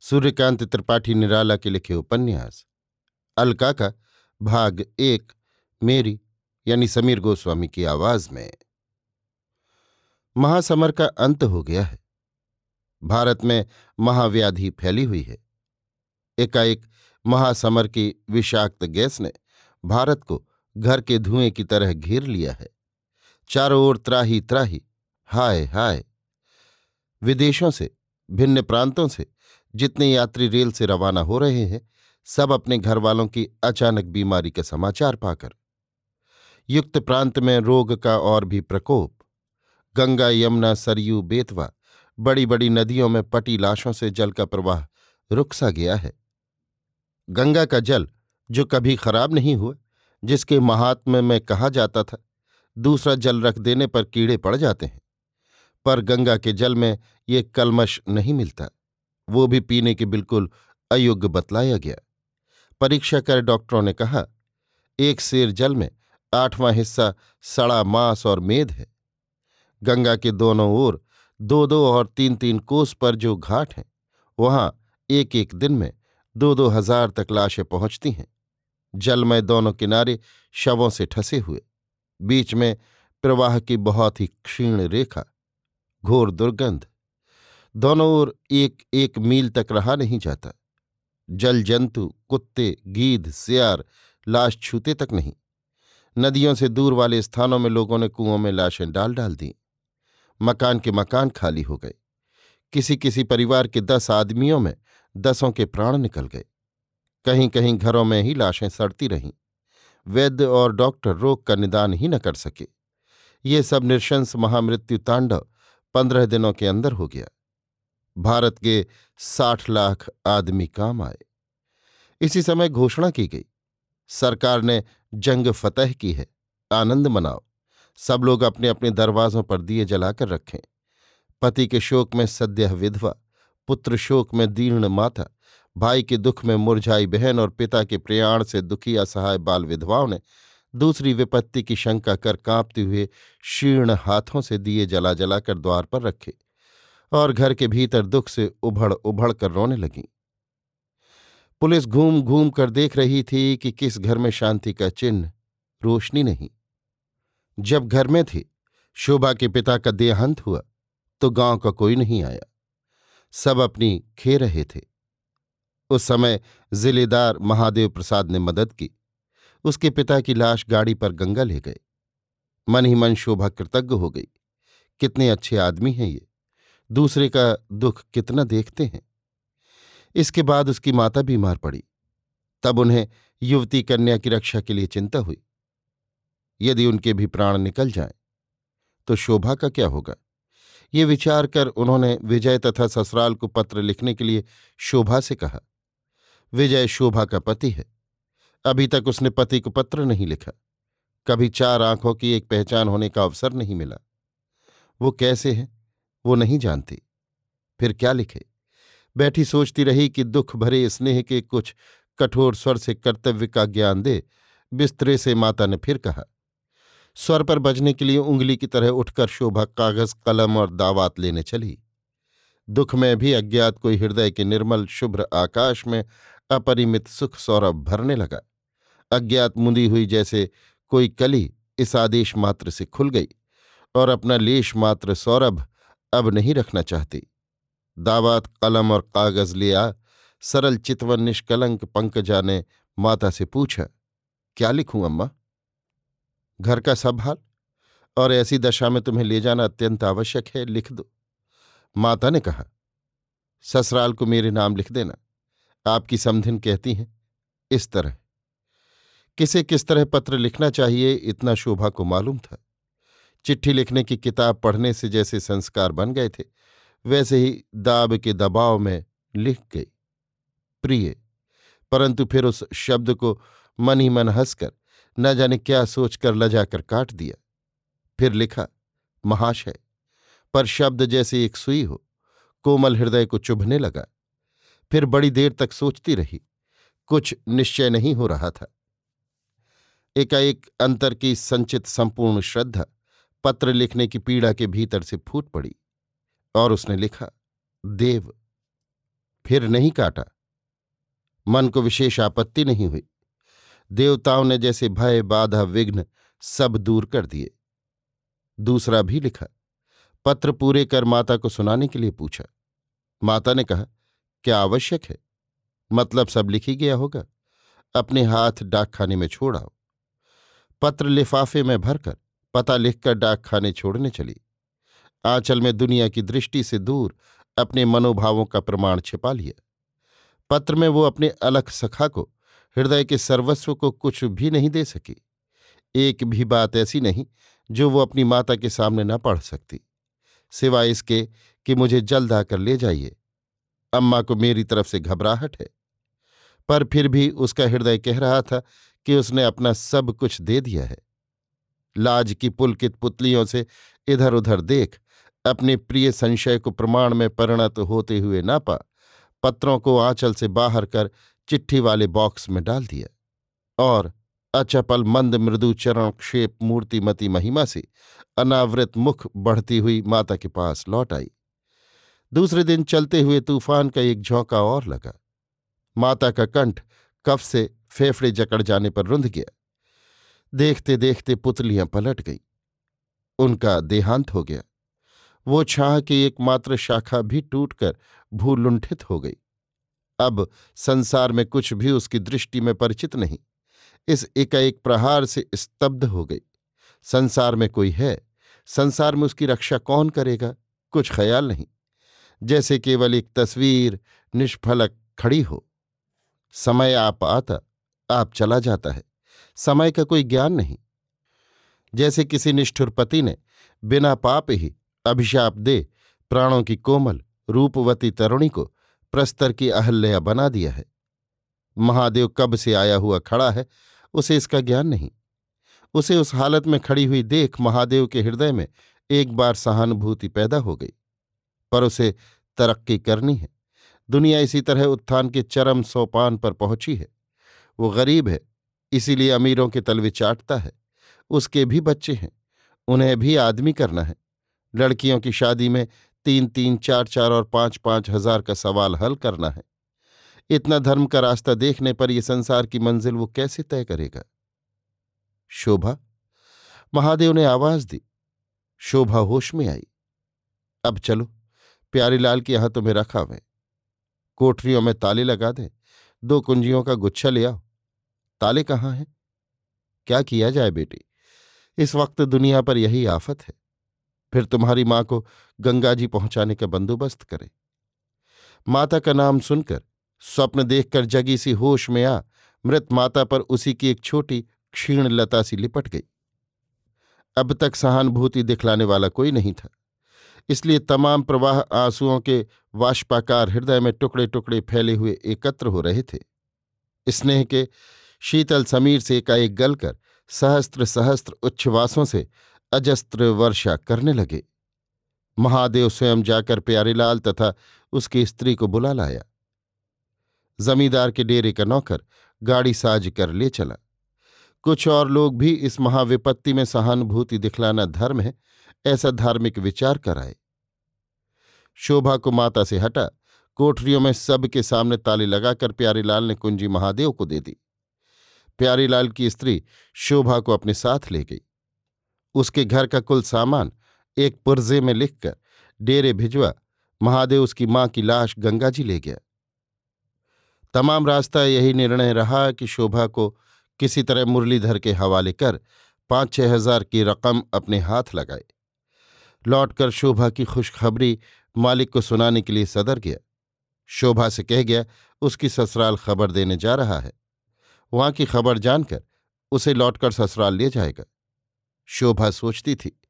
सूर्यकांत त्रिपाठी निराला के लिखे उपन्यास। अलका का भाग एक, मेरी, यानी समीर गोस्वामी की आवाज़ में। महासमर का अंत हो गया है। भारत में महाव्याधि फैली हुई है। एकाएक महासमर की विषाक्त गैस ने भारत को घर के धुएँ की तरह घेर लिया है। चारों ओर त्राही त्राही हाय हाय विदेशों से, भिन्न प्रांतों से जितने यात्री रेल से रवाना हो रहे हैं, सब अपने घर वालों की अचानक बीमारी का समाचार पाकर। युक्त प्रांत में रोग का और भी प्रकोप। गंगा, यमुना, सरयू, बेतवा बड़ी बड़ी नदियों में पटी लाशों से जल का प्रवाह रुक सा गया है। गंगा का जल, जो कभी खराब नहीं हुआ, जिसके महात्म्य में कहा जाता था, दूसरा जल रख देने पर कीड़े पड़ जाते हैं। पर गंगा के जल में ये कलमश नहीं मिलता। वो भी पीने के बिल्कुल अयोग्य बतलाया गया। परीक्षा कर डॉक्टरों ने कहा, एक शेर जल में आठवां हिस्सा सड़ा मांस और मेद है। गंगा के दोनों ओर दो दो और तीन तीन कोस पर जो घाट हैं, वहाँ एक एक दिन में दो दो हज़ार तक लाशें पहुँचती हैं। जल में दोनों किनारे शवों से ठसे हुए। बीच में प्रवाह की बहुत ही क्षीण रेखा, घोर दुर्गंध दोनों ओर एक एक मील तक रहा नहीं जाता। जल जंतु कुत्ते, गीध, सियार, लाश छूते तक नहीं। नदियों से दूर वाले स्थानों में लोगों ने कुओं में लाशें डाल डाल दी। मकान के मकान खाली हो गए। किसी किसी परिवार के दस आदमियों में दसों के प्राण निकल गए। कहीं कहीं घरों में ही लाशें सड़ती रहीं। वैद्य और डॉक्टर रोग का निदान ही न कर सके। ये सब निशंस महामृत्यु तांडव पंद्रह दिनों के अंदर हो गया। भारत के साठ लाख आदमी काम आए। इसी समय घोषणा की गई, सरकार ने जंग फतह की है, आनंद मनाओ। सब लोग अपने अपने दरवाजों पर दिए जलाकर रखें। पति के शोक में सद्य विधवा, पुत्र शोक में दीर्ण माता, भाई के दुख में मुरझाई बहन और पिता के प्रयाण से दुखी असहाय बाल विधवाओं ने दूसरी विपत्ति की शंका कर कांपते हुए शीर्ण हाथों से दिए जला जलाकर द्वार पर रखे। और घर के भीतर दुख से उभड़ उभड़ कर रोने लगी। पुलिस घूम घूम कर देख रही थी कि किस घर में शांति का चिन्ह रोशनी नहीं। जब घर में थी, शोभा के पिता का देहांत हुआ तो गाँव का कोई नहीं आया। सब अपनी खे रहे थे। उस समय जिलेदार महादेव प्रसाद ने मदद की। उसके पिता की लाश गाड़ी पर गंगा ले गए। मन ही मन शोभा कृतज्ञ हो गई। कितने अच्छे आदमी हैं ये। दूसरे का दुख कितना देखते हैं। इसके बाद उसकी माता बीमार पड़ी। तब उन्हें युवती कन्या की रक्षा के लिए चिंता हुई। यदि उनके भी प्राण निकल जाएँ तो शोभा का क्या होगा? ये विचार कर उन्होंने विजय तथा ससुराल को पत्र लिखने के लिए शोभा से कहा, विजय शोभा का पति है। अभी तक उसने पति को पत्र नहीं लिखा। कभी चार आँखों की एक पहचान होने का अवसर नहीं मिला। वो कैसे हैं? वो नहीं जानती। फिर क्या लिखे? बैठी सोचती रही कि दुख भरे स्नेह के कुछ कठोर स्वर से कर्तव्य का ज्ञान दे, बिस्तरे से माता ने फिर कहा, स्वर पर बजने के लिए उंगली की तरह उठकर शोभा, कागज़, कलम और दावात लेने चली। दुख में भी अज्ञात कोई हृदय के निर्मल, शुभ्र आकाश में अपरिमित सुख सौरभ भरने लगा। अज्ञात मुंदी हुई जैसे कोई कली इस आदेश मात्र से खुल गई और अपना लेश मात्र सौरभ अब नहीं रखना चाहती। दावात, कलम और कागज़ लिया, सरल चितवन निष्कलंक पंकजा ने माता से पूछा, क्या लिखूं अम्मा? घर का सब हाल, और ऐसी दशा में तुम्हें ले जाना अत्यंत आवश्यक है, लिख दो। माता ने कहा, ससुराल को मेरे नाम लिख देना, आपकी समधिन कहती हैं, इस तरह। किसे किस तरह पत्र लिखना चाहिए, इतना शोभा को मालूम था। चिट्ठी लिखने की किताब पढ़ने से जैसे संस्कार बन गए थे, वैसे ही दाब के दबाव में लिख गई। प्रिय, परंतु फिर उस शब्द को मन ही मन हंसकर, न जाने क्या सोचकर लजाकर काट दिया। फिर लिखा महाशय पर शब्द जैसे एक सुई हो, कोमल हृदय को चुभने लगा। फिर बड़ी देर तक सोचती रही, कुछ निश्चय नहीं हो रहा था। एकाएक अंतर की संचित संपूर्ण श्रद्धा पत्र लिखने की पीड़ा के भीतर से फूट पड़ी और उसने लिखा, देव। फिर नहीं काटा। मन को विशेष आपत्ति नहीं हुई। देवताओं ने जैसे भय, बाधा, विघ्न सब दूर कर दिए। दूसरा भी लिखा, पत्र पूरे कर माता को सुनाने के लिए पूछा। माता ने कहा, क्या आवश्यक है? मतलब सब लिखी गया होगा। अपने हाथ डाकखाने में छोड़ आओ। पत्र लिफाफे में भरकर पता लिखकर डाकखाने छोड़ने चली। आंचल में दुनिया की दृष्टि से दूर अपने मनोभावों का प्रमाण छिपा लिया। पत्र में वो अपने अलख सखा को, हृदय के सर्वस्व को कुछ भी नहीं दे सकी। एक भी बात ऐसी नहीं जो वो अपनी माता के सामने न पढ़ सकती। सिवाय इसके कि मुझे जल्द आकर ले जाइए। अम्मा को मेरी तरफ़ से घबराहट है। पर फिर भी उसका हृदय कह रहा था कि उसने अपना सब कुछ दे दिया है। लाज की पुलकित पुतलियों से इधर उधर देख, अपने प्रिय संशय को प्रमाण में परिणत होते हुए नापा, पत्रों को आंचल से बाहर कर चिट्ठी वाले बॉक्स में डाल दिया और अचपल मंद मृदु चरण क्षेप मूर्तिमती महिमा से अनावृत मुख बढ़ती हुई माता के पास लौट आई। दूसरे दिन चलते हुए तूफ़ान का एक झोंका और लगा। माता का कंठ कफ से फेफड़े जकड़ जाने पर रुंध गया। देखते देखते पुतलियाँ पलट गई। उनका देहांत हो गया। वो छाह की एकमात्र शाखा भी टूटकर भूलुंठित हो गई। अब संसार में कुछ भी उसकी दृष्टि में परिचित नहीं। इस एकाएक प्रहार से स्तब्ध हो गई। संसार में कोई है, संसार में उसकी रक्षा कौन करेगा? कुछ ख्याल नहीं। जैसे केवल एक तस्वीर, निष्फलक खड़ी हो। समय आप आता, आप चला जाता है। समय का कोई ज्ञान नहीं। जैसे किसी निष्ठुर पति ने बिना पाप ही अभिशाप दे प्राणों की कोमल, रूपवती तरुणी को प्रस्तर की अहल्या बना दिया है। महादेव कब से आया हुआ खड़ा है, उसे इसका ज्ञान नहीं। उसे उस हालत में खड़ी हुई देख महादेव के हृदय में एक बार सहानुभूति पैदा हो गई। पर उसे तरक्की करनी है। दुनिया इसी तरह उत्थान के चरम सोपान पर पहुँची है। वो गरीब है इसीलिए अमीरों के तलवे चाटता है। उसके भी बच्चे हैं, उन्हें भी आदमी करना है। लड़कियों की शादी में तीन तीन चार चार और पाँच पाँच हज़ार का सवाल हल करना है। इतना धर्म का रास्ता देखने पर यह संसार की मंजिल वो कैसे तय करेगा? शोभा, महादेव ने आवाज़ दी। शोभा होश में आई। अब चलो प्यारीलाल के यहाँ तुम्हें रखा हुए कोठरियों में ताले लगा दें। दो कुंजियों का गुच्छा ले आओ। ताले कहाँ हैं? क्या किया जाए बेटी? इस वक्त दुनिया पर यही आफत है। फिर तुम्हारी माँ को गंगा जी पहुँचाने का बंदोबस्त करे। माता का नाम सुनकर, स्वप्न देखकर जगी सी होश में आ, मृत माता पर उसी की एक छोटी क्षीण लता सी लिपट गई। अब तक सहानुभूति दिखलाने वाला कोई नहीं था। इसलिए तमाम प्रवाह आंसुओं के वाष्पाकार हृदय में टुकड़े टुकड़े फैले हुए एकत्र हो रहे थे। स्नेह के शीतल समीर से एकाएक गलकर सहस्त्र सहस्त्र उच्छ्वासों से अजस्त्र वर्षा करने लगे। महादेव स्वयं जाकर प्यारेलाल तथा उसकी स्त्री को बुला लाया। जमींदार के डेरे का नौकर गाड़ी साज कर ले चला। कुछ और लोग भी इस महाविपत्ति में सहानुभूति दिखलाना धर्म है, ऐसा धार्मिक विचार कराए शोभा को माता से हटा कोठरियों में सबके सामने ताले लगाकर प्यारीलाल ने कुंजी महादेव को दे दी। प्यारीलाल की स्त्री शोभा को अपने साथ ले गई। उसके घर का कुल सामान एक पुर्जे में लिखकर डेरे भिजवा महादेव उसकी माँ की लाश गंगा जी ले गया। तमाम रास्ता यही निर्णय रहा कि शोभा को किसी तरह मुरलीधर के हवाले कर पाँच छह हज़ार की रकम अपने हाथ लगाए। लौटकर शोभा की खुशखबरी मालिक को सुनाने के लिए सदर गया। शोभा से कह गया, उसकी ससुराल खबर देने जा रहा है। वहाँ की खबर जानकर उसे लौटकर ससुराल ले जाएगा। शोभा सोचती थी,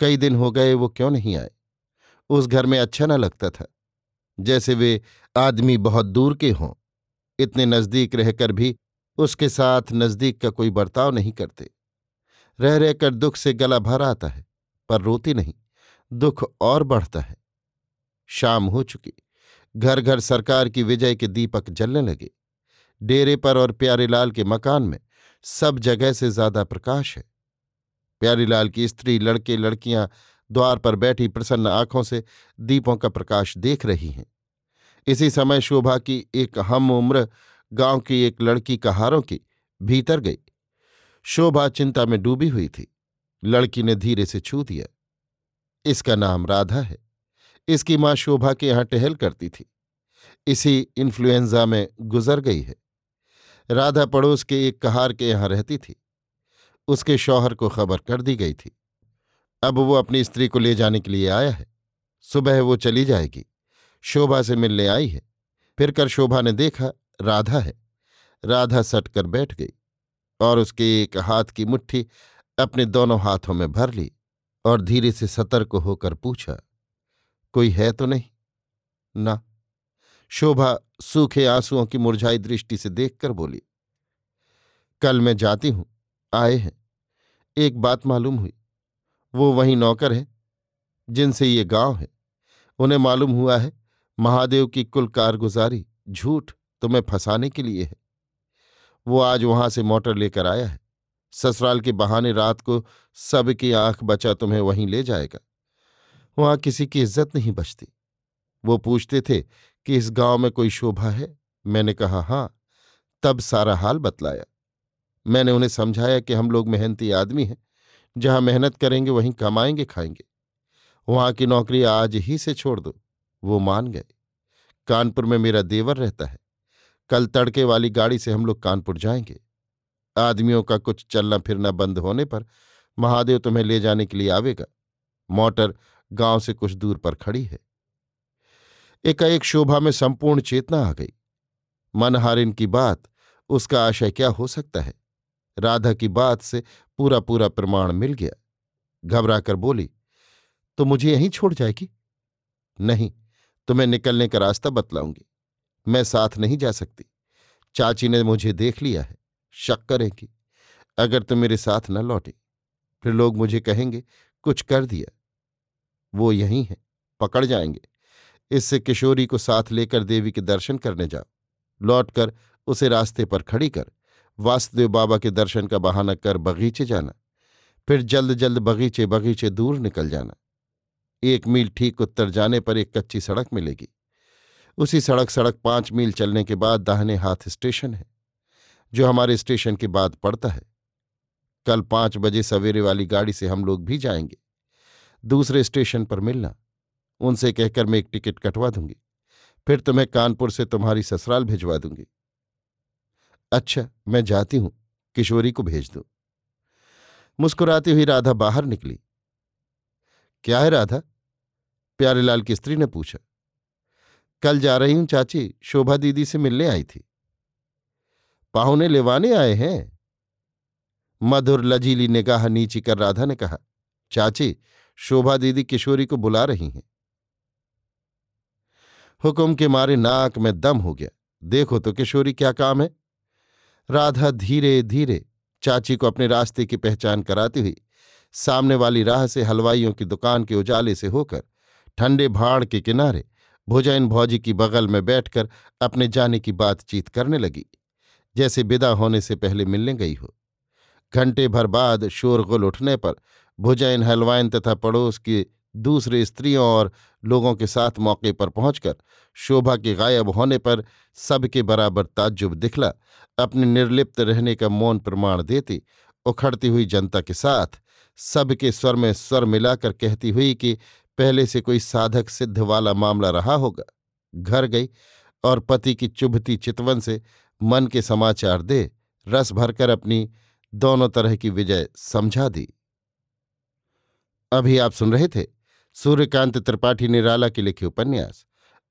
कई दिन हो गए वो क्यों नहीं आए? उस घर में अच्छा न लगता था। जैसे वे आदमी बहुत दूर के हों, इतने नज़दीक रहकर भी उसके साथ नज़दीक का कोई बर्ताव नहीं करते। रह रहकर दुख से गला भर आता है, पर रोती नहीं, दुख और बढ़ता है। शाम हो चुकी घर घर सरकार की विजय के दीपक जलने लगे। डेरे पर और प्यारेलाल के मकान में सब जगह से ज़्यादा प्रकाश है। प्यारीलाल की स्त्री लड़के लड़कियाँ द्वार पर बैठी प्रसन्न आँखों से दीपों का प्रकाश देख रही हैं। इसी समय शोभा की एक हम उम्र गाँव की एक लड़की कहारों की भीतर गई। शोभा चिंता में डूबी हुई थी। लड़की ने धीरे से छू दिया। इसका नाम राधा है। इसकी माँ शोभा के यहाँ टहल करती थी। इसी इन्फ्लुएंजा में गुजर गई है। राधा पड़ोस के एक कहार के यहाँ रहती थी। उसके शौहर को खबर कर दी गई थी। अब वो अपनी स्त्री को ले जाने के लिए आया है। सुबह वो चली जाएगी। शोभा से मिलने आई है। फिर कर शोभा ने देखा राधा है। राधा सट कर बैठ गई और उसके एक हाथ की मुट्ठी अपने दोनों हाथों में भर ली और धीरे से सतर्क होकर पूछा, कोई है तो नहीं? ना। शोभा सूखे आंसुओं की मुरझाई दृष्टि से देखकर बोली, कल मैं जाती हूँ, आए हैं। एक बात मालूम हुई, वो वही नौकर है, जिनसे ये गाँव है। उन्हें मालूम हुआ है, महादेव की कुल कारगुजारी झूठ तुम्हें फंसाने के लिए है। वो आज वहाँ से मोटर लेकर आया है। ससुराल के बहाने रात को सबकी आँख बचा तुम्हें वहीं ले जाएगा। वहाँ किसी की इज़्ज़त नहीं बचती। वो पूछते थे कि इस गाँव में कोई शोभा है? मैंने कहा, हाँ। तब सारा हाल बतलाया। मैंने उन्हें समझाया कि हम लोग मेहनती आदमी हैं। जहाँ मेहनत करेंगे, वहीं कमाएँगे, खाएँगे। वहाँ की नौकरी आज ही से छोड़ दो। वो मान गए। कानपुर में मेरा देवर रहता है। कल तड़के वाली गाड़ी से हम लोग कानपुर जाएँगे। आदमियों का कुछ चलना फिरना बंद होने पर महादेव तुम्हें ले जाने के लिए आवेगा। मोटर गाँव से कुछ दूर पर खड़ी है। एकाएक शोभा में संपूर्ण चेतना आ गई। मनहारिन की बात, उसका आशय क्या हो सकता है? राधा की बात से पूरा पूरा प्रमाण मिल गया। घबराकर बोली तो मुझे यहीं छोड़ जाएगी? नहीं, तुम्हें निकलने का रास्ता बतलाऊँगी। मैं साथ नहीं जा सकती। चाची ने मुझे देख लिया है, शक करेंगी। अगर तुम मेरे साथ न लौटे, फिर लोग मुझे कहेंगे, कुछ कर दिया। वो यहीं है, पकड़ जाएँगे इससे किशोरी को साथ लेकर देवी के दर्शन करने जाओ लौटकर उसे रास्ते पर खड़ी कर। वासुदेव बाबा के दर्शन का बहाना कर बगीचे जाना। फिर जल्द जल्द बगीचे बगीचे दूर निकल जाना। एक मील ठीक उत्तर जाने पर एक कच्ची सड़क मिलेगी। उसी सड़क सड़क पाँच मील चलने के बाद दाहने हाथ स्टेशन है, जो हमारे स्टेशन के बाद पड़ता है। कल पाँच बजे सवेरे वाली गाड़ी से हम लोग भी जाएँगे। दूसरे स्टेशन पर मिलना। उनसे कहकर मैं एक टिकट कटवा दूँगी। फिर तुम्हें कानपुर से तुम्हारी ससुराल भिजवा दूँगी। अच्छा मैं जाती हूँ, किशोरी को भेज दो। मुस्कुराती हुई राधा बाहर निकली। क्या है राधा? प्यारेलाल की स्त्री ने पूछा। कल जा रही हूँ चाची, शोभा दीदी से मिलने आई थी। पाहुने लेवाने आए हैं। मधुर, लजीली निगाह नीची कर राधा ने कहा, चाची, शोभा दीदी किशोरी को बुला रही हैं। हुक्म के मारे नाक में दम हो गया। देखो तो किशोरी, क्या काम है? राधा धीरे धीरे चाची को अपने रास्ते की पहचान कराती हुई सामने वाली राह से हलवाइयों की दुकान के उजाले से होकर ठंडे भाड़ के किनारे भुजैन भौजी की बगल में बैठकर अपने जाने की बातचीत करने लगी, जैसे विदा होने से पहले मिलने गई हो। घंटे भर बाद शोरगुल उठने पर भुजैन हलवाइन तथा पड़ोस की दूसरे स्त्रियों और लोगों के साथ मौके पर पहुंचकर शोभा के गायब होने पर सबके बराबर ताज्जुब दिखला। अपने निर्लिप्त रहने का मौन प्रमाण देती, उखड़ती हुई जनता के साथ सबके स्वर में स्वर मिलाकर कहती हुई कि पहले से कोई साधक सिद्ध वाला मामला रहा होगा। घर गई और पति की चुभती चितवन से मन के समाचार दे रस भरकर अपनी दोनों तरह की विजय समझा दी। अभी आप सुन रहे थे सूर्यकांत त्रिपाठी निराला के लिखे उपन्यास,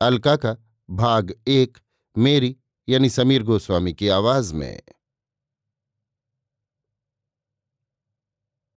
अलका का भाग एक, मेरी यानी समीर गोस्वामी की आवाज़ में।